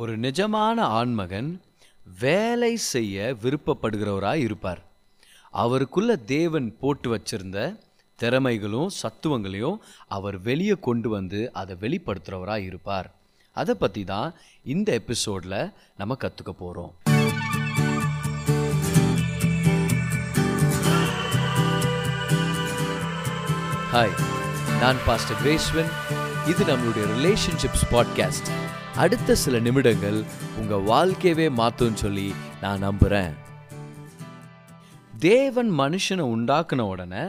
ஒரு நிஜமான ஆண்மகன் வேலை செய்ய விருப்பப்படுகிறவராக இருப்பார். அவருக்குள்ள தேவன் போட்டு வச்சிருந்த திறமைகளும் சத்துவங்களையும் அவர் வெளியே கொண்டு வந்து அதை வெளிப்படுத்துகிறவராக இருப்பார். அதை பற்றி தான் இந்த எபிசோடில் நம்ம கற்றுக்க போகிறோம் ஹாய் நான் பாஸ்டர் கிரேஸ்வன். இது நம்மளுடைய ரிலேஷன்ஷிப்ஸ் பாட்காஸ்ட் அடுத்த சில நிமிடங்கள் உங்கள் வாழ்க்கையவே மாற்றும்னு சொல்லி நான் நம்புகிறேன் தேவன் மனுஷனை உண்டாக்குன உடனே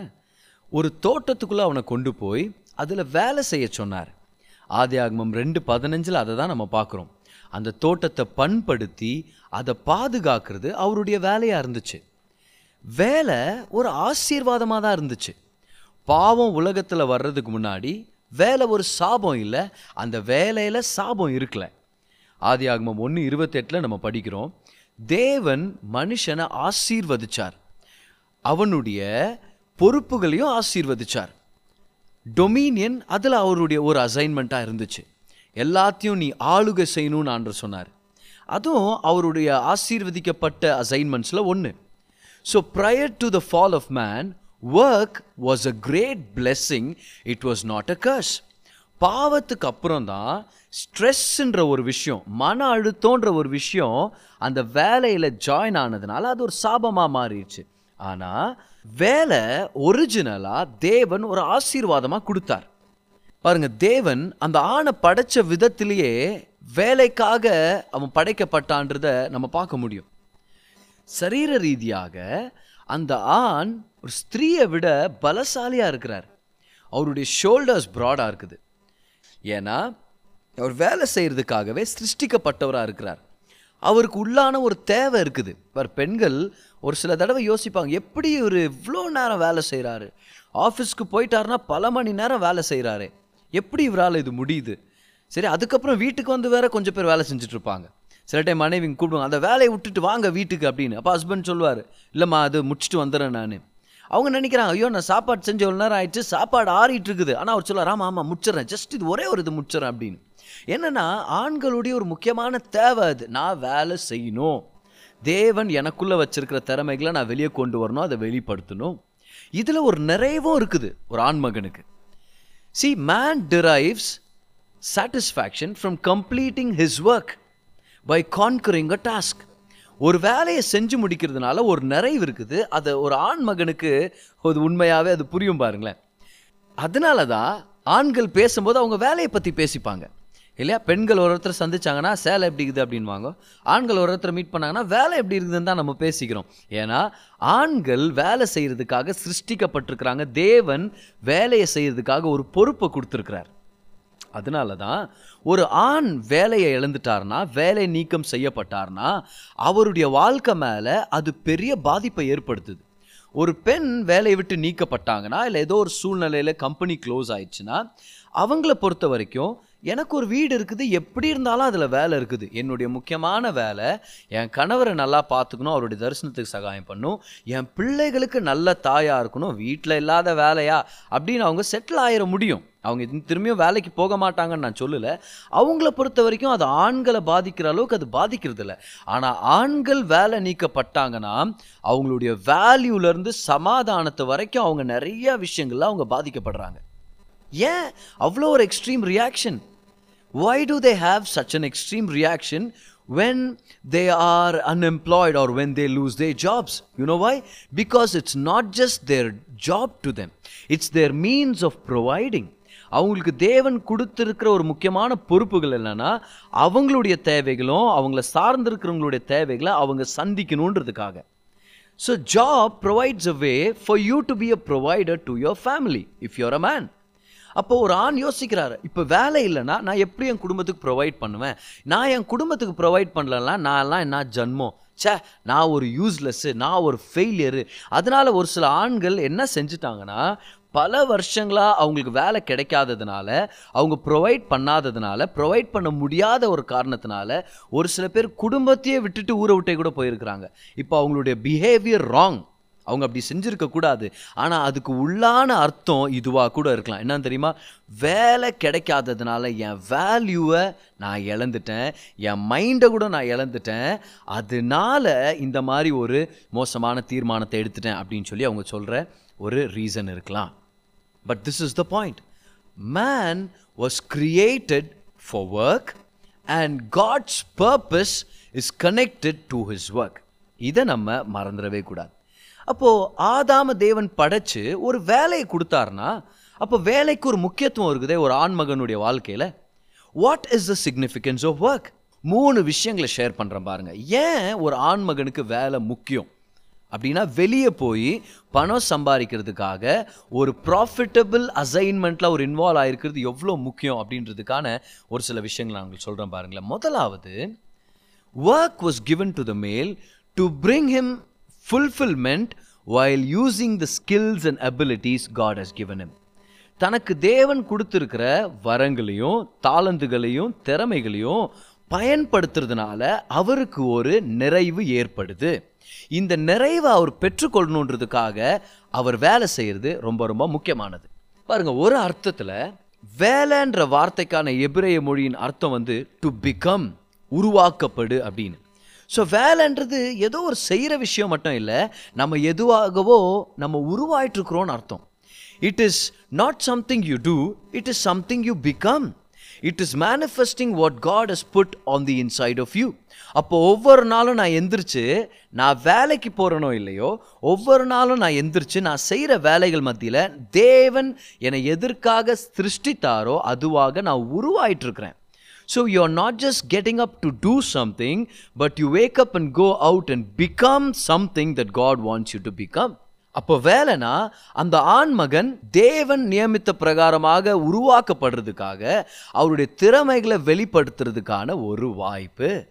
ஒரு தோட்டத்துக்குள்ளே அவனை கொண்டு போய் அதில் வேலை செய்ய சொன்னார். ஆதியாகமம் ரெண்டு பதினஞ்சில் அதை தான் நம்ம பார்க்குறோம். அந்த தோட்டத்தை பண்படுத்தி அதை பாதுகாக்கிறது அவருடைய வேலையாக இருந்துச்சு. வேலை ஒரு ஆசீர்வாதமாக தான் இருந்துச்சு. பாவம் உலகத்தில் வர்றதுக்கு முன்னாடி வேலை ஒரு சாபம் இல்லை அந்த வேலையில் சாபம் இருக்கல. ஆதி ஆகமம் ஒன்று இருபத்தெட்டில் நம்ம படிக்கிறோம். தேவன் மனுஷனை ஆசீர்வதிச்சார். அவனுடைய பொறுப்புகளையும் ஆசீர்வதிச்சார். டொமினியன் அதில் அவருடைய ஒரு அசைன்மெண்ட்டாக இருந்துச்சு. எல்லாத்தையும் நீ ஆளுகை செய்யணும்னு ஆண்டு சொன்னார். அதுவும் அவருடைய ஆசீர்வதிக்கப்பட்ட அசைன்மெண்ட்ஸில் ஒன்று so prior to the fall of man work was a great blessing it was not a curse பாவத்துக்கு அப்புறம் தான் ஸ்ட்ரெஸ்ன்ற ஒரு விஷயம் மன அழுத்தம்ன்ற ஒரு விஷயம் அந்த வேலையில் ஜாயின் ஆனதுனால அது ஒரு சாபமாக மாறிடுச்சு. ஆனால் வேலை ஒரிஜினலாக தேவன் ஒரு ஆசீர்வாதமாக கொடுத்தார். பாருங்க தேவன் அந்த ஆணை படைச்ச விதத்திலேயே வேலைக்காக அவன் படைக்கப்பட்டான்றத நம்ம பார்க்க முடியும். சரீர ரீதியாக அந்த ஆண் ஒரு ஸ்திரீயை விட பலசாலியாக இருக்கிறார். அவருடைய ஷோல்டர்ஸ் ப்ராடாக இருக்குது. ஏன்னா அவர் வேலை செய்கிறதுக்காகவே சிருஷ்டிக்கப்பட்டவராக இருக்கிறார். அவருக்கு உள்ளான ஒரு தேவை இருக்குது. பர் பெண்கள் ஒரு சில தடவை யோசிப்பாங்க எப்படி இவர் இவ்வளோ நேரம் வேலை செய்கிறாரு ஆஃபீஸ்க்கு போயிட்டாருன்னா பல மணி நேரம் வேலை செய்கிறாரு எப்படி இவரால் இது முடியுது? சரி அதுக்கப்புறம் வீட்டுக்கு வந்து வேற கொஞ்சம் பேர் வேலை செஞ்சுட்ருப்பாங்க சில டைம் மனைவிங்க கூப்பிடுவாங்க அந்த வேலையை விட்டுட்டு வாங்க வீட்டுக்கு அப்படின்னு. அப்போ ஹஸ்பண்ட் சொல்லுவார் இல்லைம்மா அது முடிச்சுட்டு வந்துடுறேன் நான். அவங்க நினைக்கிறாங்க ஐயோ நான் சாப்பாடு செஞ்ச எவ்வளோ நேரம் ஆயிடுச்சு? சாப்பாடு ஆறிட்டு இருக்குது. ஆனால் அவர் சொல்லுவார் ஆமாம் ஆமாம் முடிச்சிடறேன். ஜஸ்ட் இது ஒரே ஒரு இது முடிச்சிடறேன் அப்படின்னு. என்னென்னா ஆண்களுடைய ஒரு முக்கியமான தேவை அது. நான் வேலை செய்யணும். தேவன் எனக்குள்ளே வச்சுருக்கிற திறமைகளை நான் வெளியே கொண்டு வரணும் அதை வெளிப்படுத்தணும். இதில் ஒரு நிறைவும் இருக்குது ஒரு ஆண்மகனுக்கு. See man drives satisfaction from completing his work by conquering a task ஒரு வேலையை செஞ்சு முடிக்கிறதுனால ஒரு நிறைவு இருக்குது. அதை ஒரு ஆண் மகனுக்கு அது உண்மையாகவே அது புரியும் பாருங்களேன். அதனால தான் ஆண்கள் பேசும்போது அவங்க வேலையை பற்றி பேசிப்பாங்க. இல்லையா? பெண்கள் ஒரு ஒருத்தர் சந்திச்சாங்கன்னா சேலை எப்படி இருக்குது அப்படின்வாங்க ஆண்கள் ஒரு ஒருத்தர் மீட் பண்ணாங்கன்னா வேலை எப்படி இருக்குதுன்னு தான் நம்ம பேசிக்கிறோம். ஏன்னா ஆண்கள் வேலை செய்கிறதுக்காக சிருஷ்டிக்கப்பட்டிருக்கிறாங்க. தேவன் வேலையை செய்கிறதுக்காக ஒரு பொறுப்பை கொடுத்துருக்கிறார். அதனால தான் ஒரு ஆண் வேலையை இழந்துட்டார்னா வேலை நீக்கம் செய்யப்பட்டார்னா அவருடைய வாழ்க்கை மேலே அது பெரிய பாதிப்பை ஏற்படுத்துது. ஒரு பெண் வேலையை விட்டு நீக்கப்பட்டாங்கன்னா இல்லை ஏதோ ஒரு சூழ்நிலையில் கம்பெனி க்ளோஸ் ஆயிடுச்சுன்னா அவங்கள பொறுத்த வரைக்கும் எனக்கு ஒரு வீடு இருக்குது எப்படி இருந்தாலும் அதில் வேலை இருக்குது. என்னுடைய முக்கியமான வேலை என் கணவரை நல்லா பார்த்துக்கணும் அவருடைய தரிசனத்துக்கு சகாயம் பண்ணும் என் பிள்ளைகளுக்கு நல்ல தாயாக இருக்கணும் வீட்டில் இல்லாத வேலையா அப்படின்னு அவங்க செட்டில் ஆயிட முடியும். அவங்க திரும்பியும் வேலைக்கு போக மாட்டாங்கன்னு நான் சொல்லலை. அவங்கள பொறுத்த வரைக்கும் அது ஆண்களை பாதிக்கிற அளவுக்கு அது பாதிக்கிறது இல்லை. ஆனால் ஆண்கள் வேலை நீக்கப்பட்டாங்கன்னா அவங்களுடைய வேல்யூலேருந்து சமாதானத்தை வரைக்கும் அவங்க நிறைய விஷயங்கள்ல அவங்க பாதிக்கப்படுறாங்க. ஏன்? அவ்வளோ ஒரு extreme reaction why do they have such an extreme reaction when they are unemployed or when they lose their jobs you know know because it's not just their job to them it's their means of providing அவங்களுக்கு தேவன் கொடுத்துருக்கிற ஒரு முக்கியமான பொறுப்புகள் என்னென்னா அவங்களுடைய தேவைகளும் அவங்கள சார்ந்திருக்கிறவங்களுடைய தேவைகளை அவங்க சந்திக்கணுன்றதுக்காக. So job provides a way for you to be a provider to your family if you're a man அப்போ ஒரு ஆண் யோசிக்கிறாரு இப்போ வேலை இல்லைன்னா நான் எப்படி என் குடும்பத்துக்கு ப்ரொவைட் பண்ணுவேன்? நான் என் குடும்பத்துக்கு ப்ரொவைட் பண்ணலன்னா நான்லாம் என்ன ஜன்மம் ச்சே நான் ஒரு யூஸ்லெஸ்ஸு நான் ஒரு ஃபெயிலியரு அதனால ஒரு சில ஆண்கள் என்ன செஞ்சுட்டாங்கன்னா பல வருஷங்களாக அவங்களுக்கு வேலை கிடைக்காததுனால அவங்க ப்ரொவைட் பண்ணாததுனால ப்ரொவைட் பண்ண முடியாத ஒரு காரணத்தினால ஒரு சில பேர் குடும்பத்தையே விட்டுட்டு ஊரை விட்டே கூட போயிருக்கிறாங்க. இப்போ அவங்களுடைய பிஹேவியர் ராங் அவங்க அப்படி செஞ்சுருக்க கூடாது. ஆனால் அதுக்கு உள்ளான அர்த்தம் இதுவாக கூட இருக்கலாம். என்னன்னு தெரியுமா? வேலை கிடைக்காததுனால என் வேல்யூவை நான் இழந்துட்டேன். என் மைண்டை கூட நான் இழந்துட்டேன். அதனால இந்த மாதிரி ஒரு மோசமான தீர்மானத்தை எடுத்துட்டேன் அப்படின்னு சொல்லி அவங்க சொல்கிற ஒரு ரீசன் இருக்கலாம். But this is the point man was created for work and God's purpose is connected to his work இதை நம்ம மறந்துடவே கூடாது. அப்போது ஆதாம தேவன் படைச்சு ஒரு வேலையை கொடுத்தாருனா அப்போ வேலைக்கு ஒரு முக்கியத்துவம் இருக்குதே ஒரு ஆண்மகனுடைய வாழ்க்கையில். What is the significance of work மூணு விஷயங்களை ஷேர் பண்ணுறேன் பாருங்கள் ஏன் ஒரு ஆண்மகனுக்கு வேலை முக்கியம்? அப்படின்னா வெளியே போய் பணம் சம்பாதிக்கிறதுக்காக ஒரு ப்ராஃபிட்டபிள் அசைன்மெண்ட்டில் ஒரு இன்வால்வ் ஆகிருக்கிறது எவ்வளோ முக்கியம் அப்படின்றதுக்கான ஒரு சில விஷயங்களை நான் உங்களுக்கு சொல்கிறேன் பாருங்களேன். முதலாவது work was given to the male to bring him fulfilment while using the skills and abilities God has given him. தனக்கு தேவன் கொடுத்துருக்கிற வரங்களையும் தாளந்துகளையும் திறமைகளையும் பயன்படுத்துறதுனால அவருக்கு ஒரு நிறைவு ஏற்படுது. இந்த நிறைவை அவர் பெற்றுக்கொள்ளணுன்றதுக்காக அவர் வேலை செய்கிறது ரொம்ப ரொம்ப முக்கியமானது. பாருங்கள் ஒரு அர்த்தத்தில் வேலைன்ற வார்த்தைக்கான எபிரேய மொழியின் அர்த்தம் வந்து டு பிகம் உருவாக்கப்படு அப்படின்னு. ஸோ வேலைன்றது ஏதோ ஒரு செய்கிற விஷயம் மட்டும் இல்லை நம்ம எதுவாகவோ நம்ம உருவாயிட்டுருக்குறோன்னு அர்த்தம். It is not something you do it is something you become it is manifesting what God has put on the inside of you அப்போ ஒவ்வொரு நாளும் நான் எந்திரிச்சு நான் வேலைக்கு போகிறனோ இல்லையோ ஒவ்வொரு நாளும் நான் எந்திரிச்சு நான் செய்கிற வேலைகள் மத்தியில் தேவன் என்னை எதற்காக சிருஷ்டித்தாரோ அதுவாக நான் உருவாயிட்டு இருக்கிறேன் so you are not just getting up to do something but you wake up and go out and become something that God wants you to become அப்போ வேலைனா அந்த ஆண்மகன் தேவன் நியமித்த பிரகாரமாக உருவாக்கப்படுறதுக்காக அவருடைய திறமைகளை வெளிப்படுத்துறதுக்கான ஒரு வாய்ப்பு.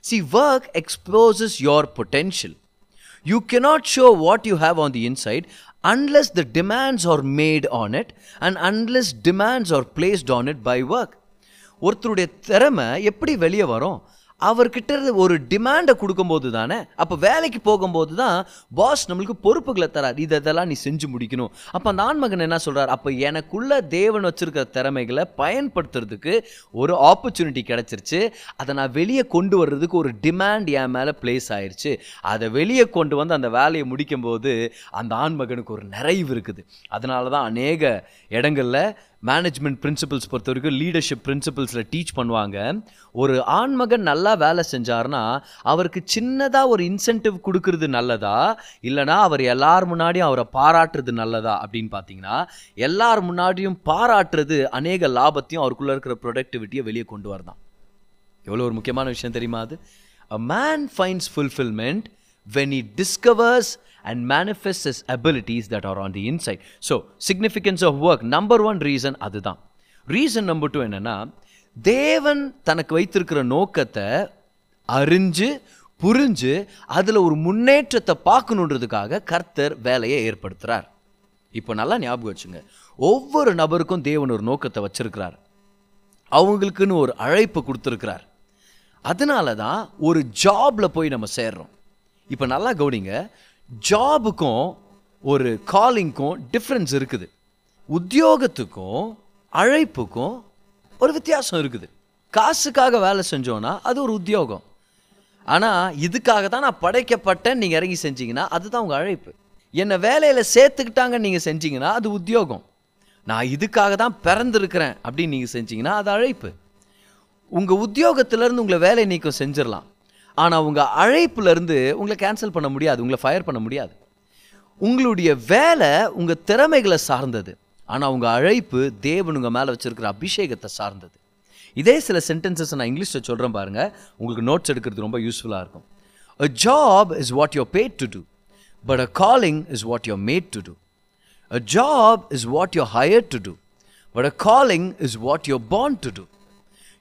See work exposes your potential You cannot show what you have on the inside unless the demands are made on it and unless demands are placed on it by work. ஒருத்தருடைய திறமை எப்படி வெளியே வரும்? அவர்கிட்ட ஒரு டிமாண்டை கொடுக்கும்போது தானே அப்போ வேலைக்கு போகும்போது தான் பாஸ் நம்மளுக்கு பொறுப்புகளை தரார். இது இதெல்லாம் நீ செஞ்சு முடிக்கணும். அப்போ அந்த ஆண்மகன் என்ன சொல்கிறார் அப்போ எனக்குள்ள தேவன் வச்சுருக்கிற திறமைகளை பயன்படுத்துறதுக்கு ஒரு ஆப்பர்ச்சுனிட்டி கிடச்சிருச்சு. அதை நான் வெளியே கொண்டு வர்றதுக்கு ஒரு டிமாண்ட் என் மேலே பிளேஸ் ஆயிடுச்சு அதை வெளியே கொண்டு வந்து அந்த வேலையை முடிக்கும்போது அந்த ஆண்மகனுக்கு ஒரு நிறைவு இருக்குது. அதனால தான் அநேக இடங்களில் மேனேஜ்மெண்ட் பிரின்சிபல்ஸ் பொறுத்த வரைக்கும் லீடர்ஷிப் பிரின்சிபல்ஸில் டீச் பண்ணுவாங்க. ஒரு ஆண்மகன் நல்லா வேலை செஞ்சார்னா அவருக்கு சின்னதாக ஒரு இன்சென்டிவ் கொடுக்கறது நல்லதா? இல்லைனா அவர் எல்லார் முன்னாடியும் அவரை பாராட்டுறது நல்லதா? அப்படின்னு பார்த்தீங்கன்னா எல்லார் முன்னாடியும் பாராட்டுறது அநேக லாபத்தையும் அவருக்குள்ளே இருக்கிற ப்ரொடக்டிவிட்டியை வெளியே கொண்டு வரதான். எவ்வளோ ஒரு முக்கியமான விஷயம் தெரியுமா அது? A man finds fulfilment when he discovers and manifests his abilities that are on the inside. So, significance of work, number one reason அதுதான். ரீசன் நம்பர் டூ என்னென்னா தேவன் தனக்கு வைத்திருக்கிற நோக்கத்தை அறிஞ்சு புரிஞ்சு அதில் ஒரு முன்னேற்றத்தை பார்க்கணுன்றதுக்காக கர்த்தர் வேலையை ஏற்படுத்துகிறார் இப்போ நல்லா ஞாபகம் வச்சுங்க. ஒவ்வொரு நபருக்கும் தேவன் ஒரு நோக்கத்தை வச்சிருக்கிறார். அவங்களுக்குன்னு ஒரு அழைப்பு கொடுத்துருக்கிறார். அதனால தான் ஒரு ஜாபில் போய் நம்ம சேர்றோம். இப்போ நல்லா கவுனிங்க. ஜாபுக்கும் ஒரு காலிங்க்கும் டிஃப்ரென்ஸ் இருக்குது. உத்தியோகத்துக்கும் அழைப்புக்கும் ஒரு வித்தியாசம் இருக்குது. காசுக்காக வேலை செஞ்சோன்னா அது ஒரு உத்தியோகம். ஆனால் இதுக்காக தான் நான் படைக்கப்பட்டேன் நீங்கள் இறங்கி செஞ்சீங்கன்னா அதுதான் உங்கள் அழைப்பு. என்னை வேலையில் சேர்த்துக்கிட்டாங்க நீங்கள் செஞ்சீங்கன்னா அது உத்தியோகம். நான் இதுக்காக தான் பிறந்திருக்கிறேன் அப்படின்னு நீங்கள் செஞ்சீங்கன்னா அது அழைப்பு. உங்கள் உத்தியோகத்திலேருந்து உங்களை வேலை நீக்கம் செஞ்சிடலாம். ஆனால் உங்கள் அழைப்புலேருந்து உங்களை கேன்சல் பண்ண முடியாது உங்களை ஃபயர் பண்ண முடியாது. உங்களுடைய வேலை உங்கள் திறமைகளை சார்ந்தது. ஆனால் உங்கள் அழைப்பு தேவன் உங்கள் மேலே வச்சுருக்கிற அபிஷேகத்தை சார்ந்தது. இதே சில சென்டென்சஸ் நான் இங்கிலீஷில் சொல்கிறேன் பாருங்கள் உங்களுக்கு நோட்ஸ் எடுக்கிறது ரொம்ப யூஸ்ஃபுல்லாக இருக்கும். A job is what you're paid to do but a calling is what you're made to do a job is what you're hired to do but a calling is what you're born to do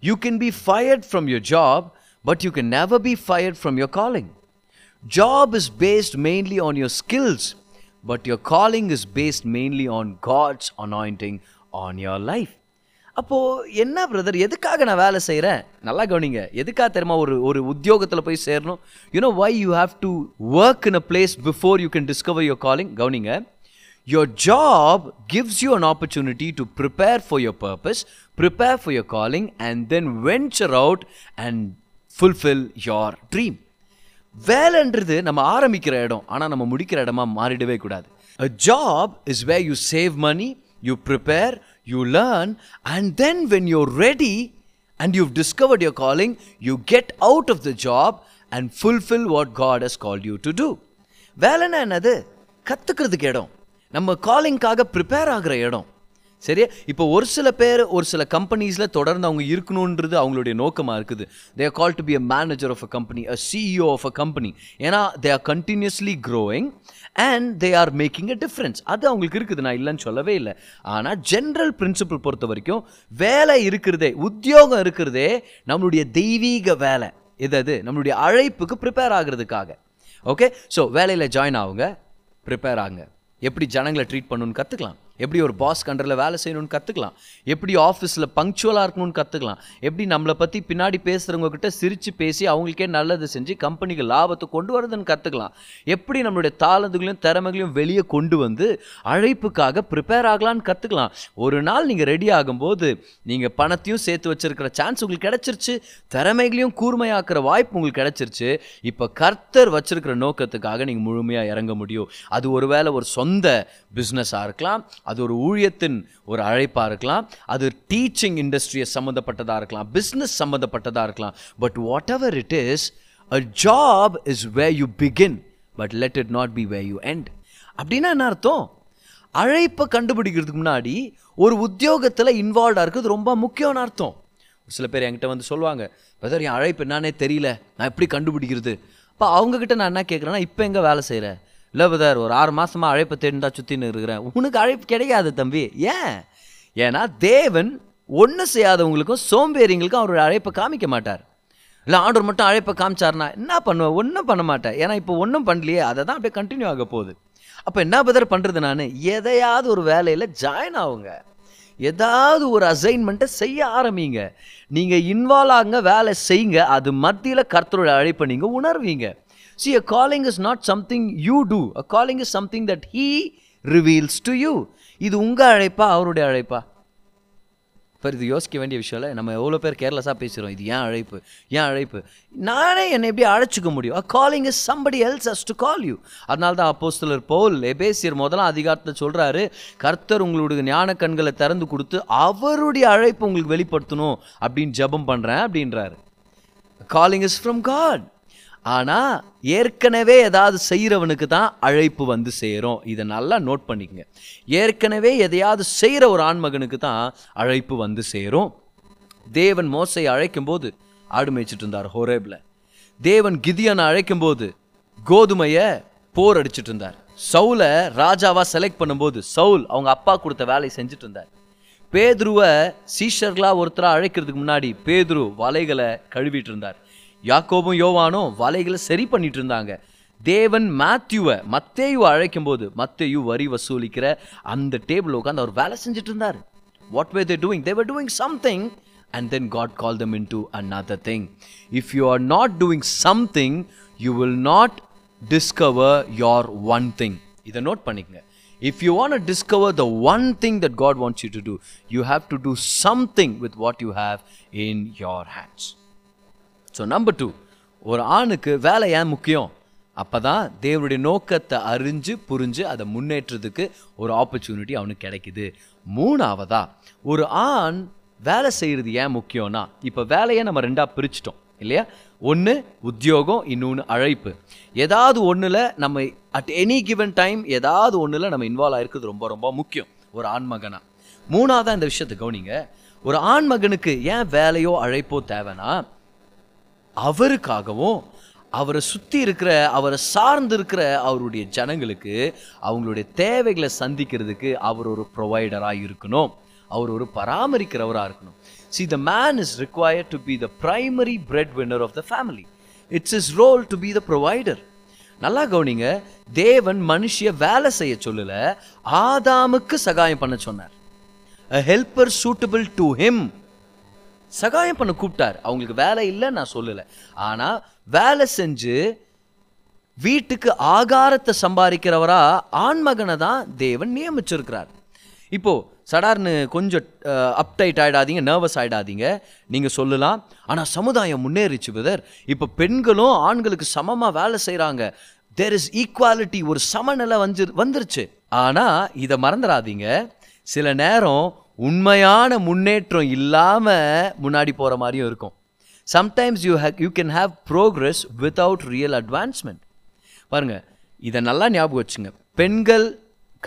you can be fired from your job but you can never be fired from your calling. Job is based mainly on your skills, but your calling is based mainly on God's anointing on your life. அப்போது என்ன brother எதுக்காக நான் வேலை செய்கிறேன் நல்லா கவனிங்க எதுக்காக தெரியுமா ஒரு ஒரு உத்தியோகத்தில் போய் சேரணும் you know why you have to work in a place before you can discover your calling கவனிங்க your job gives you an opportunity to prepare for your purpose prepare for your calling and then venture out and fulfil your dream வேலைன்றது நம்ம ஆரம்பிக்கிற இடம் ஆனால் நம்ம முடிக்கிற இடமா மாறிடவே கூடாது a job is way you save money you prepare you learn and then when you ready and you discovered your calling you get out of the job and fulfil what God has call you to do வேலைன்னா என்னது கற்றுக்கிறதுக்கு இடம் நம்ம காலிங்காக prepare ஆகிற இடம் சரியா? இப்போ ஒரு சில பேர் ஒரு சில கம்பெனிஸில் தொடர்ந்து அவங்க இருக்கணுன்றது அவங்களுடைய நோக்கமாக இருக்குது. They are call to be a manager of a company a CEO of a company ஏன்னா they are continuously growing and they are making a difference அது அவங்களுக்கு இருக்குது. நான் இல்லைன்னு சொல்லவே இல்லை. ஆனால் ஜென்ரல் பிரின்சிபல் பொறுத்த வரைக்கும் வேலை இருக்கிறதே உத்தியோகம் இருக்கிறதே நம்மளுடைய தெய்வீக வேலை. எதாவது நம்மளுடைய அழைப்புக்கு ப்ரிப்பேர் ஆகிறதுக்காக. ஓகே ஸோ வேலையில் ஜாயின் ஆகுங்க ப்ரிப்பேர் ஆகுங்க. எப்படி ஜனங்களை ட்ரீட் பண்ணணும்னு கற்றுக்கலாம் எப்படி ஒரு பாஸ் கண்டரில் வேலை செய்யணும்னு கற்றுக்கலாம் எப்படி ஆஃபீஸில் பங்க்சுவலாக இருக்கணும்னு கற்றுக்கலாம் எப்படி நம்மளை பற்றி பின்னாடி பேசுகிறவங்க கிட்ட சிரித்து பேசி அவங்களுக்கே நல்லது செஞ்சு கம்பெனிக்கு லாபத்தை கொண்டு வரதுன்னு கற்றுக்கலாம் எப்படி நம்மளுடைய தாளந்துகளையும் திறமைகளையும் வெளியே கொண்டு வந்து அழைப்புக்காக ப்ரிப்பேர் ஆகலான்னு கற்றுக்கலாம் ஒரு நாள் நீங்கள் ரெடி ஆகும்போது நீங்கள் பணத்தையும் சேர்த்து வச்சிருக்கிற சான்ஸ் உங்களுக்கு கிடச்சிருச்சு. திறமைகளையும் கூர்மையாக்குற வாய்ப்பு உங்களுக்கு கிடச்சிருச்சு. இப்போ கர்த்தர் வச்சிருக்கிற நோக்கத்துக்காக நீங்கள் முழுமையாக இறங்க முடியும். அது ஒருவேளை ஒரு சொந்த பிஸ்னஸாக இருக்கலாம். அது ஒரு ஊழியத்தின் ஒரு அழைப்பாக இருக்கலாம் அது டீச்சிங் இண்டஸ்ட்ரியை சம்மந்தப்பட்டதாக இருக்கலாம் பிஸ்னஸ் சம்மந்தப்பட்டதாக இருக்கலாம். But whatever it is a job is way you begin but let it not be way you end அப்படின்னா என்ன அர்த்தம்? அழைப்பை கண்டுபிடிக்கிறதுக்கு முன்னாடி ஒரு உத்தியோகத்தில் இன்வால்வ்டாக இருக்கிறது ரொம்ப முக்கியம்னு அர்த்தம். ஒரு சில பேர் என்கிட்ட வந்து சொல்லுவாங்க பிரதர் என் அழைப்பு என்னன்னே தெரியல நான் எப்படி கண்டுபிடிக்கிறது? அப்போ அவங்கக்கிட்ட நான் என்ன கேட்குறேன்னா இப்போ எங்கே வேலை செய்கிறேன் இல்லை பிரதர் ஒரு ஆறு மாதமாக அழைப்பை தேடிந்தா சுற்றின்னு இருக்கிறேன். உனக்கு அழைப்பு கிடைக்காது தம்பி. ஏன்? ஏன்னா தேவன் ஒன்றும் செய்யாதவங்களுக்கும் சோம்பேறிங்களுக்கும் அவருடைய அழைப்பை காமிக்க மாட்டார். இல்லை ஆண்டவர் மட்டும் அழைப்பை காமிச்சார்னா என்ன பண்ணுவேன் ஒன்றும் பண்ண மாட்டேன். ஏன்னா இப்போ ஒன்றும் பண்ணலையே. அதை தான் அப்படியே கண்டினியூ ஆக போகுது. அப்போ என்ன பதர் பண்ணுறது நான்? எதையாவது ஒரு வேலையில் ஜாயின் ஆகுங்க ஏதாவது ஒரு அசைன்மெண்ட்டை செய்ய ஆரம்பிங்க. நீங்கள் இன்வால்வ் ஆகுங்க வேலை செய்யுங்க. அது மத்தியில் கர்த்தரோட அழைப்பை நீங்கள் உணர்வீங்க. See, a calling is not something you do. A calling is something that He reveals to you. இது உங்கள் அழைப்பா அவருடைய அழைப்பா? இப்போ இது யோசிக்க வேண்டிய விஷயம் இல்லை நம்ம எவ்வளோ பேர் கேர்லெஸ்ஸாக பேசுகிறோம் இது ஏன் அழைப்பு? ஏன் அழைப்பு? நானே என்னை எப்படி அழைச்சிக்க முடியும்? A calling is somebody else has to call you அதனால தான் அப்போ சிலர் போல் எபேசியர் முதலாம் அதிகாரத்தில் சொல்கிறாரு கர்த்தர் உங்களுடைய ஞான கண்களை திறந்து கொடுத்து அவருடைய அழைப்பு உங்களுக்கு வெளிப்படுத்தணும். அப்படின்னு ஜெபம் பண்ணுறேன் அப்படின்றாரு. காலிங் இஸ் ஃப்ரம் காட் ஆனால் ஏற்கனவே ஏதாவது செய்கிறவனுக்கு தான் அழைப்பு வந்து சேரும். இதை நல்லா நோட் பண்ணிக்கங்க. ஏற்கனவே எதையாவது செய்கிற ஒரு ஆண்மகனுக்கு தான் அழைப்பு வந்து சேரும். தேவன் மோசை அழைக்கும்போது ஆடு மேய்ச்சிட்டு இருந்தார் ஹோரேபில். தேவன் கிதியனை அழைக்கும்போது கோதுமையை போர் அடிச்சிட்டு இருந்தார். சவுலை ராஜாவாக செலக்ட் பண்ணும்போது சவுல் அவங்க அப்பா கொடுத்த வேலையை செஞ்சுட்டு இருந்தார். பேதுருவை சீஷர்களாக ஒருத்தராக அழைக்கிறதுக்கு முன்னாடி பேதுரு வலைகளை கழுவிட்டு இருந்தார். யாக்கோபும் யோவானும் வலைகளை சரி பண்ணிட்டு இருந்தாங்க தேவன் மேத்யூவை மத்தேயுவை அழைக்கும்போது மத்தேயு வரி வசூலிக்கிற அந்த டேபிள் உட்காந்து அவர் வேலை செஞ்சுட்டு இருந்தார் what were they doing they're doing something and then God call them in into another thing if you are not doing something you will not discover your one thing இதை நோட் பண்ணிக்கங்க. If you want discover the one thing that God wants you to do you have to do something with what you have in your hands so number two ஒரு ஆணுக்கு வேலை ஏன் முக்கியம்? அப்போ தான் தேவனுடைய நோக்கத்தை அறிஞ்சு புரிஞ்சு அதை முன்னேற்றத்துக்கு ஒரு ஆப்பர்ச்சுனிட்டி அவனுக்கு கிடைக்குது. மூணாவதா ஒரு ஆண் வேலை செய்கிறது ஏன் முக்கியம்னா இப்போ வேலையை நம்ம ரெண்டாக பிரிச்சிட்டோம் இல்லையா? ஒன்று உத்தியோகம் இன்னொன்று அழைப்பு. ஏதாவது ஒன்றில் நம்ம அட் எனி கிவன் டைம் ஏதாவது ஒன்றில் நம்ம இன்வால்வ் ஆகிருக்கிறது ரொம்ப ரொம்ப முக்கியம் ஒரு ஆண்மகனாக மூணாவதாக இந்த விஷயத்தை கவனிங்க ஒரு ஆண்மகனுக்கு ஏன் வேலையோ அழைப்போ தேவைன்னா அவருக்காகவும் அவரை சுற்றி இருக்கிற அவரை சார்ந்து இருக்கிற அவருடைய ஜனங்களுக்கு அவங்களுடைய தேவைகளை சந்திக்கிறதுக்கு அவர் ஒரு ப்ரொவைடராக இருக்கணும். அவர் ஒரு பராமரிக்கிறவராக இருக்கணும். See the man is require to be the primary breadwinner of the family it's his role to be the provider நல்லா கவனிங்க தேவன் மனுஷிய வேலை செய்ய சொல்லல ஆதாமுக்கு சகாயம் பண்ண சொன்னார். ஹெல்பர் சூட்டபிள் டு ஹிம் சகாயம் பண்ண கூப்பிட்டார். அவங்களுக்கு வேலை இல்லை நான் சொல்லலை. ஆனால் வேலை செஞ்சு வீட்டுக்கு ஆகாரத்தை சம்பாதிக்கிறவரா ஆண்மகனை தான் தேவன் நியமிச்சிருக்கிறார். இப்போது சடார்னு கொஞ்சம் அப்டைட் ஆகிடாதீங்க நர்வஸ் ஆகிடாதீங்க நீங்கள் சொல்லலாம். ஆனால் சமுதாயம் முன்னேறிச்சு பிரதர் இப்போ பெண்களும் ஆண்களுக்கு சமமாக வேலை செய்கிறாங்க தேர் இஸ் ஈக்குவாலிட்டி ஒரு சமநிலை வந்து வந்துருச்சு. ஆனால் இதை மறந்துடாதீங்க. சில நேரம் உண்மையான முன்னேற்றம் இல்லாமல் முன்னாடி போகிற மாதிரியும் இருக்கும். Sometimes you have you can have progress without real advancement பாருங்க இதை நல்லா ஞாபகம் வச்சுங்க. பெண்கள்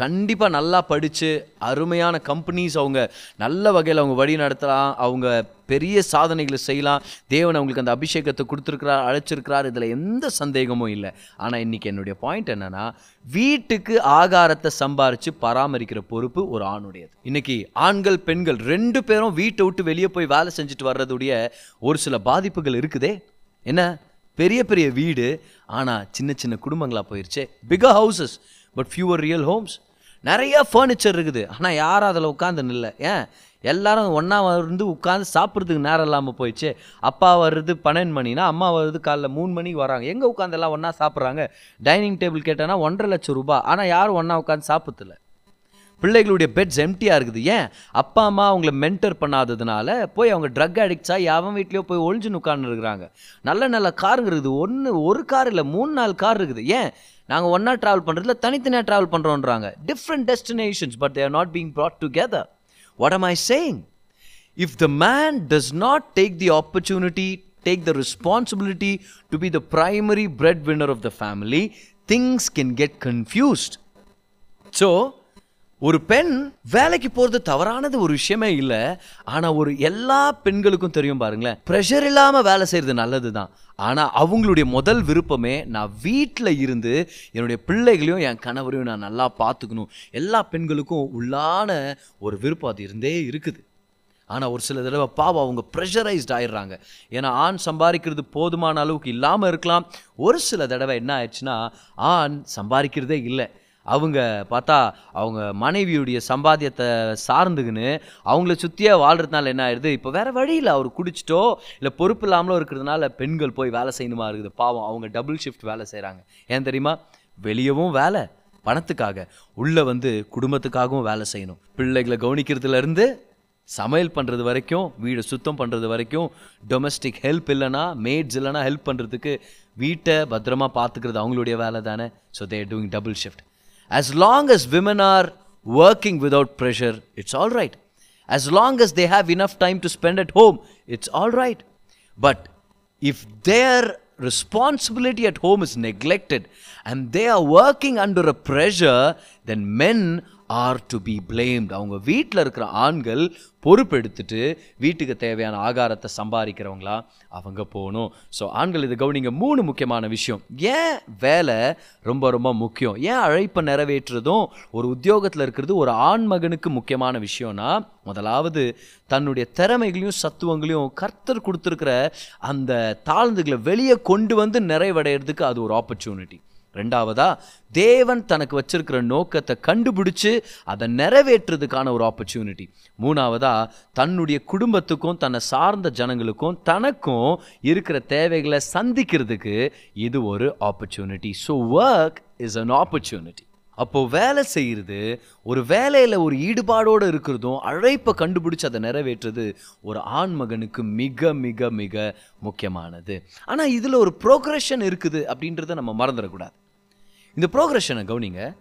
கண்டிப்பாக நல்லா படித்து அருமையான கம்பெனிஸ் அவங்க நல்ல வகையில் அவங்க வழி நடத்தலாம் அவங்க பெரிய சாதனைகளை செய்யலாம். தேவன் அவங்களுக்கு அந்த அபிஷேகத்தை கொடுத்துருக்கிறார் அழைச்சிருக்கிறார். இதில் எந்த சந்தேகமும் இல்லை. ஆனால் இன்னைக்கு என்னுடைய பாயிண்ட் என்னன்னா வீட்டுக்கு ஆகாரத்தை சம்பாரித்து பராமரிக்கிற பொறுப்பு ஒரு ஆணுடையது. இன்றைக்கி ஆண்கள் பெண்கள் ரெண்டு பேரும் வீட்டை விட்டு வெளியே போய் வேலை செஞ்சுட்டு வர்றதுடைய ஒரு சில பாதிப்புகள் இருக்குதே. என்ன? பெரிய பெரிய வீடு. ஆனால் சின்ன சின்ன குடும்பங்களாக போயிடுச்சு big houses but fewer real homes நிறைய ஃபர்னிச்சர் இருக்குது. ஆனால் யாரும் அதில் உட்காந்து நில்லை. ஏன்? எல்லாரும் ஒன்றா வந்து உட்காந்து சாப்பிட்றதுக்கு நேரம் இல்லாமல் போயிடுச்சு. அப்பா வர்றது பன்னெண்டு மணினா அம்மா வர்றது காலைல மூணு மணிக்கு வராங்க. எங்கே உட்காந்து எல்லாம் ஒன்றா சாப்பிட்றாங்க? டைனிங் டேபிள் கேட்டேன்னா ஒன்றரை லட்சம் ரூபாய். ஆனால் யாரும் ஒன்றா உட்காந்து சாப்பிட்றதில்ல. பிள்ளைகளுடைய பெட்ஸ் எம்டியாக இருக்குது. ஏன்? அப்பா அம்மா அவங்கள மென்டர் பண்ணாததுனால போய் அவங்க ட்ரக் அடிக்ட்ஸாக யாவன் வீட்லேயோ போய் ஒழிஞ்சு உட்கார்ந்து இருக்கிறாங்க. நல்ல நல்ல காருங்க இருக்குது. ஒன்று ஒரு கார் இல்லை மூணு நாலு கார் இருக்குது. ஏன்? நாங்கள் ஒன்றா ட்ராவல் பண்ணுறதுல தனித்தனியாக travel பண்ணுறோன்றாங்க different destinations but they're not being brought together what am I saying the man does not take the opportunity take take the responsibility to be the primary breadwinner of the family things can get confused. So ஒரு பெண் வேலைக்கு போகிறது தவறானது ஒரு விஷயமே இல்லை. ஆனால் ஒரு எல்லா பெண்களுக்கும் தெரியும் பாருங்களேன். ப்ரெஷர் இல்லாமல் வேலை செய்கிறது நல்லது தான் ஆனால் அவங்களுடைய முதல் விருப்பமே நான் வீட்டில் இருந்து என்னுடைய பிள்ளைகளையும் என் கணவரையும் நான் நல்லா பார்த்துக்கணும். எல்லா பெண்களுக்கும் உள்ளான ஒரு விருப்பம் அது இருந்தே இருக்குது. ஆனால் ஒரு சில தடவை பாவம் அவங்க ப்ரெஷரைஸ்ட் ஆயிடுறாங்க. ஏன்னா ஆண் சம்பாதிக்கிறது போதுமான அளவுக்கு இல்லாமல் இருக்கலாம். ஒரு சில தடவை என்ன ஆயிடுச்சுன்னா ஆண் சம்பாதிக்கிறதே இல்லை. அவங்க பார்த்தா அவங்க மனைவியுடைய சம்பாத்தியத்தை சார்ந்துக்குன்னு அவங்கள சுற்றியே வாழ்கிறதுனால என்ன ஆயிடுது? இப்போ வேறு வழியில் அவர் குடிச்சிட்டோ இல்லை பொறுப்பு இல்லாமலோ இருக்கிறதுனால பெண்கள் போய் வேலை செய்யணுமா இருக்குது? பாவம் அவங்க டபுள் ஷிஃப்ட் வேலை செய்கிறாங்க ஏன் தெரியுமா? வெளியவும் வேலை பணத்துக்காக. உள்ளே வந்து குடும்பத்துக்காகவும் வேலை செய்யணும். பிள்ளைகளை கவனிக்கிறதுலேருந்து சமையல் பண்ணுறது வரைக்கும் வீடை சுத்தம் பண்ணுறது வரைக்கும் டொமஸ்டிக் ஹெல்ப் இல்லைன்னா மேட்ஸ் இல்லைன்னா ஹெல்ப் பண்ணுறதுக்கு வீட்டை பத்திரமா பார்த்துக்கிறது அவங்களுடைய வேலை தானே. So they're doing double shift as long as women are working without pressure it's all right. As long as they have enough time to spend at home it's all right. But if their responsibility at home is neglected and they are working under a pressure then men are to be blamed. அவங்க வீட்டில் இருக்கிற ஆண்கள் பொறுப்பெடுத்துட்டு வீட்டுக்கு தேவையான ஆகாரத்தை சம்பாதிக்கிறவங்களா அவங்க போகணும். So ஆண்கள் இது கவனிங்க. மூணு முக்கியமான விஷயம். ஏன் வேலை ரொம்ப ரொம்ப முக்கியம்? ஏன் அழைப்பை நிறைவேற்றுறதும் ஒரு உத்தியோகத்தில் இருக்கிறது ஒரு ஆண் மகனுக்கு முக்கியமான விஷயம்னா முதலாவது தன்னுடைய திறமைகளையும் சத்துவங்களையும் கர்த்தர் கொடுத்துருக்கிற அந்த தாழ்ந்துகளை வெளியே கொண்டு வந்து நிறைவடைகிறதுக்கு அது ஒரு ஆப்பர்ச்சுனிட்டி ரெண்டாவதா தேவன் தனக்கு வச்சிருக்கிற நோக்கத்தை கண்டுபிடிச்சு அதை நிறைவேற்றுறதுக்கான ஒரு ஆப்பர்ச்சுனிட்டி மூணாவதா தன்னுடைய குடும்பத்துக்கும் தன்னை சார்ந்த ஜனங்களுக்கும் தனக்கும் இருக்கிற தேவைகளை சந்திக்கிறதுக்கு இது ஒரு opportunity so work is an opportunity அப்போது வேலை செய்கிறது ஒரு வேலையில் ஒரு ஈடுபாடோடு இருக்கிறதும் அழைப்பை கண்டுபிடிச்சு அதை நிறைவேற்றுறது ஒரு ஆண் மகனுக்கு மிக மிக மிக முக்கியமானது. ஆனால் இதில் ஒரு ப்ரோக்ரஷன் இருக்குது அப்படின்றத நம்ம மறந்துடக்கூடாது. இந்த ப்ரோக்ரஷனை கவனிங்க.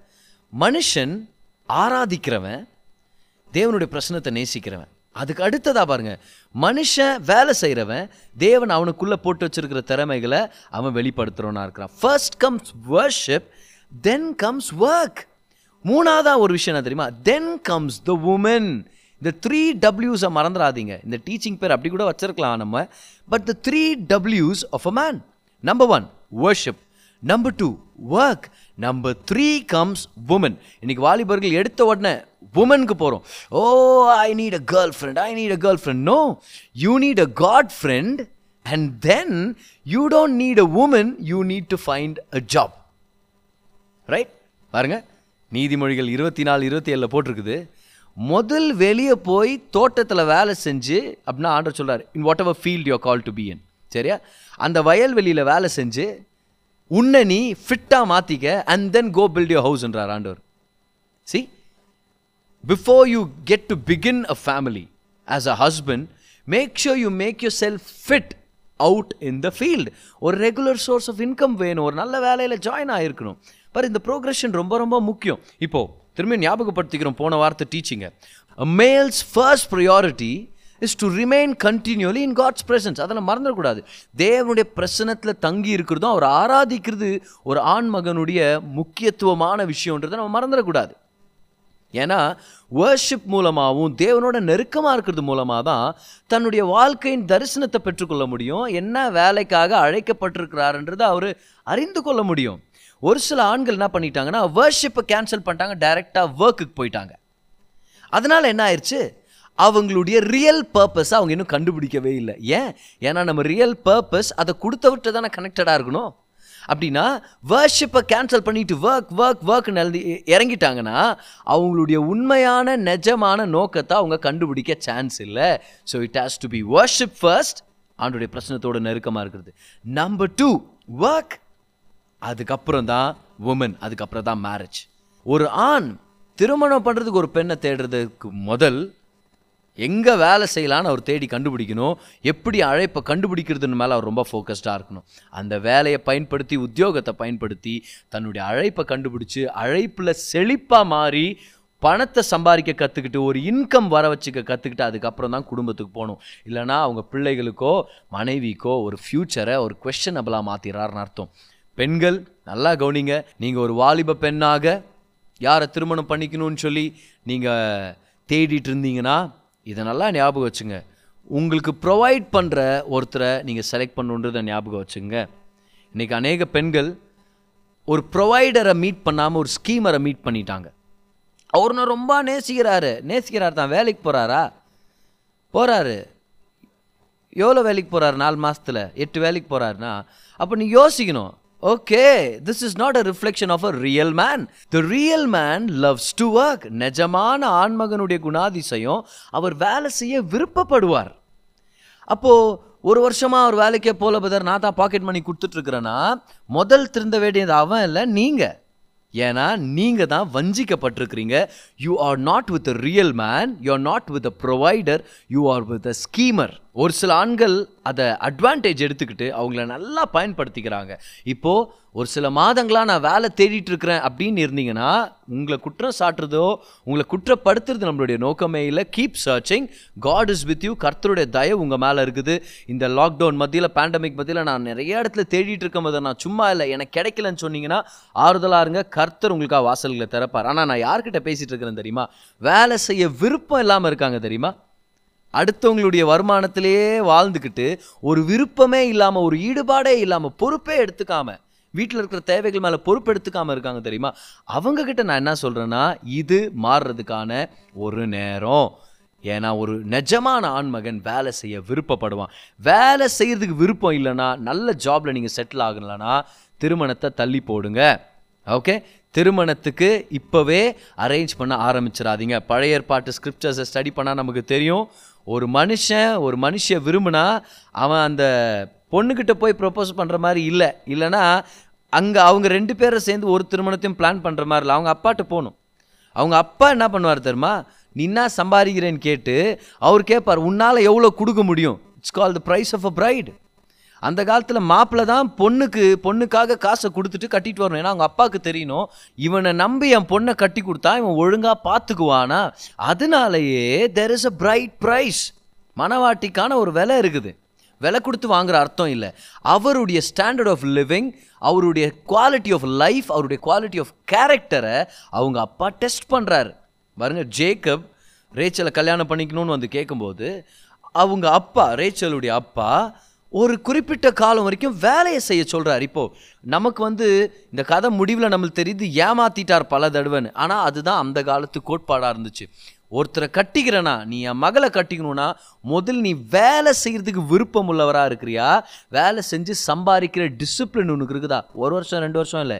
மனுஷன் ஆராதிக்கிறவன் தேவனுடைய பிரச்சனத்தை நேசிக்கிறவன். அதுக்கு அடுத்ததாக பாருங்க. மனுஷன் வேலை செய்கிறவன் தேவன் அவனுக்குள்ளே போட்டு வச்சுருக்கிற திறமைகளை அவன் வெளிப்படுத்துறவனா இருக்கிறான். First comes worship then comes work மூணாவதாக ஒரு விஷயம் என்ன தெரியுமா? தென் கம்ஸ் த உமன் இந்த த்ரீ டபிள்யூஸை மறந்துடாதீங்க. இந்த டீச்சிங் பேர் அப்படி கூட வச்சிருக்கலாம் நம்ம. But the three டபிள்யூஸ் of a man number one worship number two work number three comes woman இன்னைக்கு வாலிபர்கள் எடுத்த உடனே உமனுக்கு போகிறோம் ஓ I need a girlfriend I need a girlfriend no you need a God friend and then you don't need a woman you need to find a job right பாருங்க. நீதிமொழிகள் இருபத்தி நாலு இருபத்தி ஏழில் போட்டிருக்குது. முதல் வெளியே போய் தோட்டத்தில் வேலை செஞ்சு அப்படின்னா ஆண்டர் சொல்கிறார் in whatever field you call to be in சரியா? அந்த வயல்வெளியில் வேலை செஞ்சு உன்னை நீ ஃபிட்டாக மாற்றிக்க and then go build your ஹவுஸ்ன்றார் ஆண்டவர். See before you get to begin a family as a husband make sure you make yourself fit out in the field ஒரு ரெகுலர் சோர்ஸ் ஆஃப் இன்கம் வேணும் ஒரு நல்ல வேலையில் ஜாயின் ஆகிருக்கணும் பாரு இந்த progression ரொம்ப ரொம்ப முக்கியம். இப்போது திரும்பி ஞாபகப்படுத்திக்கிறோம் போன வார்த்தை டீச்சிங்க males first priority is to remain continually in God's presence அதெல்லாம் மறந்துடக்கூடாது. தேவனுடைய பிரசனத்தில் தங்கி இருக்கிறதும் அவர் ஆராதிக்கிறது ஒரு ஆண் மகனுடைய முக்கியத்துவமான விஷயன்றதை நம்ம மறந்துடக்கூடாது. ஏன்னா வர்ஷிப் மூலமாகவும் தேவனோட நெருக்கமாக இருக்கிறது மூலமாக தான் தன்னுடைய வாழ்க்கையின் தரிசனத்தை பெற்றுக்கொள்ள முடியும். என்ன வேலைக்காக அழைக்கப்பட்டிருக்கிறாருன்றதை அவர் அறிந்து கொள்ள முடியும். ஒரு சில ஆண்கள் என்ன பண்ணிட்டாங்கன்னா வர்ஷிப்பை கேன்சல் பண்ணிட்டாங்க டைரெக்டாக ஒர்க்குக்கு போயிட்டாங்க. அதனால் என்ன ஆயிடுச்சு அவங்களுடைய ரியல் பர்பஸ் அவங்க இன்னும் கண்டுபிடிக்கவே இல்லை. ஏன்? ஏன்னா நம்ம ரியல் பர்பஸ் அதை கொடுத்தவர்கிட்ட தானே கனெக்டடாக இருக்கணும்? அப்படின்னா வர்ஷிப்பை கேன்சல் பண்ணிட்டு ஒர்க் ஒர்க் ஒர்க்னு எழுதி இறங்கிட்டாங்கன்னா அவங்களுடைய உண்மையான நிஜமான நோக்கத்தை அவங்க கண்டுபிடிக்க சான்ஸ் இல்லை. So it has to be worship first ஆண்டுடைய பிரச்சனத்தோட நெருக்கமாக இருக்கிறது. நம்பர் டூ ஒர்க் அதுக்கப்புறம் தான் உமன் அதுக்கப்புறம் தான் மேரேஜ் ஒரு ஆண் திருமணம் பண்ணுறதுக்கு ஒரு பெண்ணை தேடுறதுக்கு முதல் எங்கே வேலை செய்யலான்னு அவர் தேடி கண்டுபிடிக்கணும். எப்படி அழைப்பை கண்டுபிடிக்கிறதுன்னு மேலே அவர் ரொம்ப ஃபோக்கஸ்டாக இருக்கணும். அந்த வேலையை பயன்படுத்தி உத்தியோகத்தை பயன்படுத்தி தன்னுடைய அழைப்பை கண்டுபிடிச்சி அழைப்பில் செழிப்பாக மாறி பணத்தை சம்பாதிக்க கற்றுக்கிட்டு ஒரு இன்கம் வர வச்சுக்க கற்றுக்கிட்டு அதுக்கப்புறம் தான் குடும்பத்துக்கு போகணும். இல்லைனா அவங்க பிள்ளைகளுக்கோ மனைவிக்கோ ஒரு ஃப்யூச்சரை ஒரு கொஷனபிளாக மாற்றிடுறாருன்னு அர்த்தம். பெண்கள் நல்லா கவனிங்க. நீங்கள் ஒரு வாலிப பெண்ணாக யாரை திருமணம் பண்ணிக்கணும்னு சொல்லி நீங்கள் தேடிட்டு இருந்தீங்கன்னா இதை நல்லா ஞாபகம் வச்சுங்க. உங்களுக்கு ப்ரொவைட் பண்ணுற ஒருத்தரை நீங்கள் செலக்ட் பண்ணுன்றதை ஞாபகம் வச்சுங்க. இன்றைக்கி அநேக பெண்கள் ஒரு ப்ரொவைடரை மீட் பண்ணாமல் ஒரு ஸ்கீமரை மீட் பண்ணிட்டாங்க. அவர் நான் ரொம்ப நேசிக்கிறாரு. நேசிக்கிறார் தான். வேலைக்கு போகிறாரா போகிறாரு எவ்வளோ வேலைக்கு போகிறாரு நாலு மாதத்தில் எட்டு வேலைக்கு போகிறாருன்னா அப்போ நீ யோசிக்கணும். Okay this is not a reflection of a real man the real man loves to work நிஜமான ஆண்மகனுடைய குணாதிசயம் அவர் வேலை செய்ய விருப்பப்படுவார். அப்போது ஒரு வருஷமாக அவர் வேலைக்கே போல பதர் நான் தான் பாக்கெட் மணி கொடுத்துட்ருக்குறேன்னா முதல் திருந்த வேண்டியது அவன் இல்லை நீங்கள் ஏன்னா நீங்கள் தான் வஞ்சிக்கப்பட்டிருக்கிறீங்க. You are not with a real man you are not with a provider you are with a schemer ஒரு சில ஆண்கள் அதை அட்வான்டேஜ் எடுத்துக்கிட்டு அவங்கள நல்லா பயன்படுத்திக்கிறாங்க. இப்போது ஒரு சில மாதங்களாக நான் வேலை தேடிட்டு இருக்கிறேன் அப்படின்னு இருந்தீங்கன்னா உங்களை குற்றம் சாட்டுறதோ உங்களை குற்றப்படுத்துறது நம்மளுடைய நோக்கமே இல்லை. Keep searching God is with you கர்த்தருடைய தயவு உங்கள் மேலே இருக்குது. இந்த லாக்டவுன் மத்தியில் பேண்டமிக் மத்தியில் நான் நிறைய இடத்துல தேடிட்டு இருக்கும் போது நான் சும்மா இல்லை எனக்கு கிடைக்கலன்னு சொன்னீங்கன்னா ஆறுதலாக இருங்க. கர்த்தர் உங்களுக்காக வாசல்களை திறப்பார். ஆனால் நான் யார்கிட்ட பேசிகிட்டு இருக்கிறேன் தெரியுமா? வேலை செய்ய விருப்பம் இல்லாமல் இருக்காங்க தெரியுமா? அடுத்தவங்களுடைய வருமானத்திலேயே வாழ்ந்துக்கிட்டு ஒரு விருப்பமே இல்லாமல் ஒரு ஈடுபாடே இல்லாமல் பொறுப்பே எடுத்துக்காம வீட்டில் இருக்கிற தேவைகள் மேலே பொறுப்பு எடுத்துக்காமல் இருக்காங்க தெரியுமா? அவங்கக்கிட்ட நான் என்ன சொல்கிறேன்னா இது மாறுறதுக்கான ஒரு நேரம். ஏன்னா ஒரு நிஜமான ஆண்மகன் வேலை செய்ய விருப்பப்படுவான். வேலை செய்கிறதுக்கு விருப்பம் இல்லைன்னா நல்ல ஜாப்பில் நீங்கள் செட்டில் ஆகலைன்னா திருமணத்தை தள்ளி போடுங்க. ஓகே திருமணத்துக்கு இப்போவே அரேஞ்ச் பண்ண ஆரம்பிச்சிடாதீங்க. பழைய ஏற்பாட்டு ஸ்கிரிப்சர்ஸை ஸ்டடி பண்ணால் நமக்கு தெரியும். ஒரு மனுஷன் ஒரு மனுஷ விரும்புனா அவன் அந்த பொண்ணுக்கிட்ட போய் ப்ரப்போஸ் பண்ணுற மாதிரி இல்லை. இல்லைன்னா அங்கே அவங்க ரெண்டு பேரை சேர்ந்து ஒரு திருமணத்தையும் பிளான் பண்ணுற மாதிரி இல்லை. அவங்க அப்பாட்ட போகணும். அவங்க அப்பா என்ன பண்ணுவார் தெரியுமா? நீ என்ன சம்பாதிக்கிறேன்னு கேட்டு அவர் கேட்பார் உன்னால் எவ்வளோ கொடுக்க முடியும்? It's call the price of a bride அந்த காலத்தில் மாப்பிள்ளை தான் பொண்ணுக்கு பொண்ணுக்காக காசை கொடுத்துட்டு கட்டிட்டு வரணும். ஏன்னா அவங்க அப்பாவுக்கு தெரியணும் இவனை நம்பி என் பொண்ணை கட்டி கொடுத்தா இவன் ஒழுங்காக பார்த்துக்குவானா அதனாலேயே there is a bride price மனவாட்டிக்கான ஒரு விலை இருக்குது. விலை கொடுத்து வாங்குற அர்த்தம் இல்லை. அவருடைய ஸ்டாண்டர்ட் ஆஃப் லிவிங் அவருடைய குவாலிட்டி ஆஃப் லைஃப் அவருடைய குவாலிட்டி ஆஃப் கேரக்டரை அவங்க அப்பா டெஸ்ட் பண்ணுறாரு பாருங்க ஜேக்கப் ரேச்சலை கல்யாணம் பண்ணிக்கணும்னு வந்து கேட்கும்போது அவங்க அப்பா ரேச்சலுடைய அப்பா ஒரு குறிப்பிட்ட காலம் வரைக்கும் வேலையை செய்ய சொல்கிறார் இப்போது நமக்கு வந்து இந்த கதை முடிவில் நம்மளுக்கு தெரியுது ஏமாத்திட்டார் பல தடவைன்னு. ஆனால் அதுதான் அந்த காலத்து கோட்பாடாக இருந்துச்சு. ஒருத்தரை கட்டிக்கிறனா நீ என் மகளை கட்டிக்கணும்னா முதல் நீ வேலை செய்கிறதுக்கு விருப்பம் உள்ளவராக இருக்கிறியா? வேலை செஞ்சு சம்பாதிக்கிற டிசிப்ளின் உனக்கு இருக்குதா? ஒரு வருஷம் ரெண்டு வருஷம் இல்லை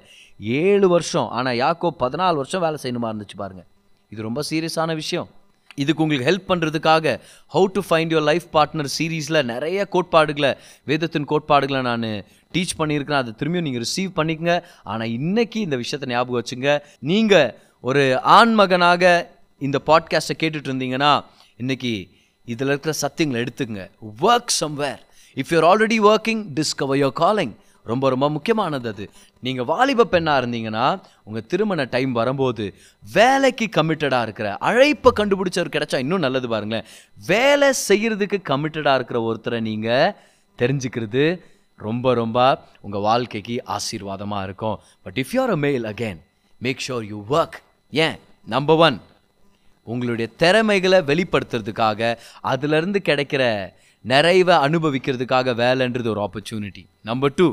ஏழு வருஷம். ஆனால் யாக்கோ பதினாலு வருஷம் வேலை செய்யணுமா இருந்துச்சு பாருங்கள் இது ரொம்ப சீரியஸான விஷயம். இதுக்கு உங்களுக்கு ஹெல்ப் பண்ணுறதுக்காக how to find your life partner சீரீஸில் நிறைய கோட்பாடுகளை வேதத்தின் கோட்பாடுகளை நான் டீச் பண்ணியிருக்கிறேன் அதை திரும்பியும் நீங்கள் ரிசீவ் பண்ணிக்கங்க. ஆனால் இன்றைக்கி இந்த விஷயத்தை ஞாபகம் வச்சுங்க. நீங்கள் ஒரு ஆண் மகனாக இந்த பாட்காஸ்ட்டை கேட்டுட்டு இருந்தீங்கன்னா இன்றைக்கி இதில் இருக்கிற சத்தியங்களை எடுத்துங்க work somewhere if you're already working discover your calling ரொம்ப ரொம்ப முக்கியமானது அது. நீங்கள் வாலிப பெண்ணாக இருந்தீங்கன்னா உங்கள் திருமண டைம் வரும்போது வேலைக்கு கமிட்டடாக இருக்கிற அழைப்பை கண்டுபிடிச்சவர் கிடைச்சா இன்னும் நல்லது பாருங்களேன். வேலை செய்கிறதுக்கு கமிட்டடாக இருக்கிற ஒருத்தரை நீங்கள் தெரிஞ்சுக்கிறது ரொம்ப ரொம்ப உங்கள் வாழ்க்கைக்கு ஆசீர்வாதமாக இருக்கும். But if you're a male again make sure you work ஏன்? நம்பர் ஒன் உங்களுடைய திறமைகளை வெளிப்படுத்துறதுக்காக அதுலேருந்து கிடைக்கிற நிறைவை அனுபவிக்கிறதுக்காக வேலைன்றது ஒரு ஆப்பர்ச்சுனிட்டி நம்பர் டூ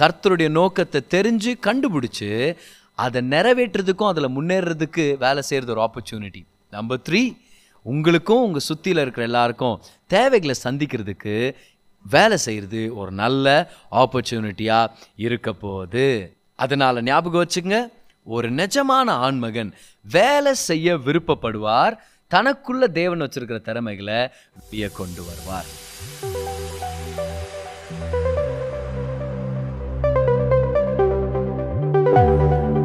கர்த்தருடைய நோக்கத்தை தெரிஞ்சு கண்டுபிடிச்சு அதை நிறைவேற்றுறதுக்கும் அதில் முன்னேறதுக்கு வேலை செய்கிறது ஒரு ஆப்பர்ச்சுனிட்டி நம்பர் த்ரீ உங்களுக்கும் உங்கள் சுற்றியில் இருக்கிற எல்லாருக்கும் தேவைகளை சந்திக்கிறதுக்கு வேலை செய்கிறது ஒரு நல்ல ஆப்பர்ச்சுனிட்டியாக இருக்க போகுது. அதனால் ஞாபகம் வச்சுங்க ஒரு நிஜமான ஆண்மகன் வேலை செய்ய விருப்பப்படுவார் தனக்குள்ள தேவன் வச்சிருக்கிற திறமைகளை கொண்டு வருவார்.